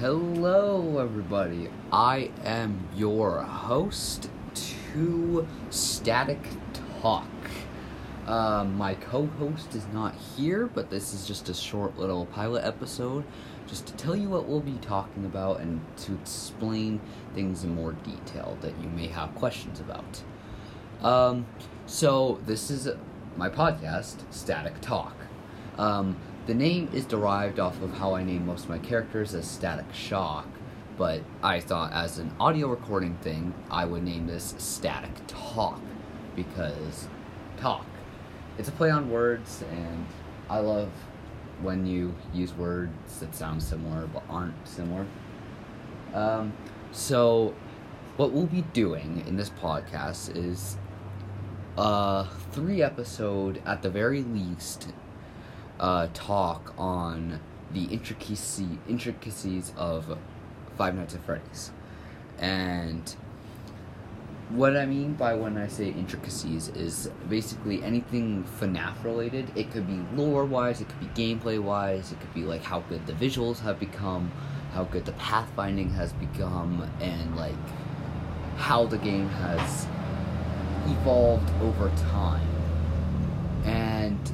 Hello, everybody. I am your host to Static Talk. Uh, my co host is not here, but this is just a short little pilot episode just to tell you what we'll be talking about and to explain things in more detail that you may have questions about. Um, so, this is my podcast, Static Talk. Um, the name is derived off of how I name most of my characters as Static Shock, but I thought as an audio recording thing, I would name this Static Talk because talk. It's a play on words, and I love when you use words that sound similar but aren't similar. Um, so, what we'll be doing in this podcast is a three episode, at the very least, uh, talk on the intricacy intricacies of Five Nights at Freddy's, and what I mean by when I say intricacies is basically anything FNAF related. It could be lore wise, it could be gameplay wise, it could be like how good the visuals have become, how good the pathfinding has become, and like how the game has evolved over time. And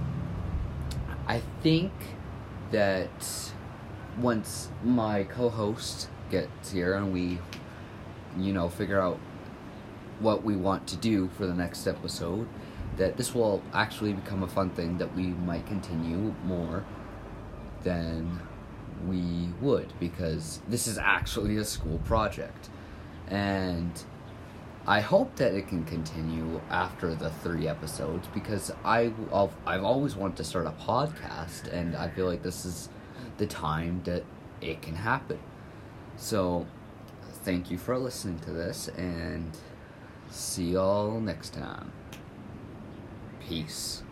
I think that once my co host gets here and we, you know, figure out what we want to do for the next episode, that this will actually become a fun thing that we might continue more than we would because this is actually a school project. And I hope that it can continue after the three episodes because I, I've, I've always wanted to start a podcast and I feel like this is the time that it can happen. So, thank you for listening to this and see y'all next time. Peace.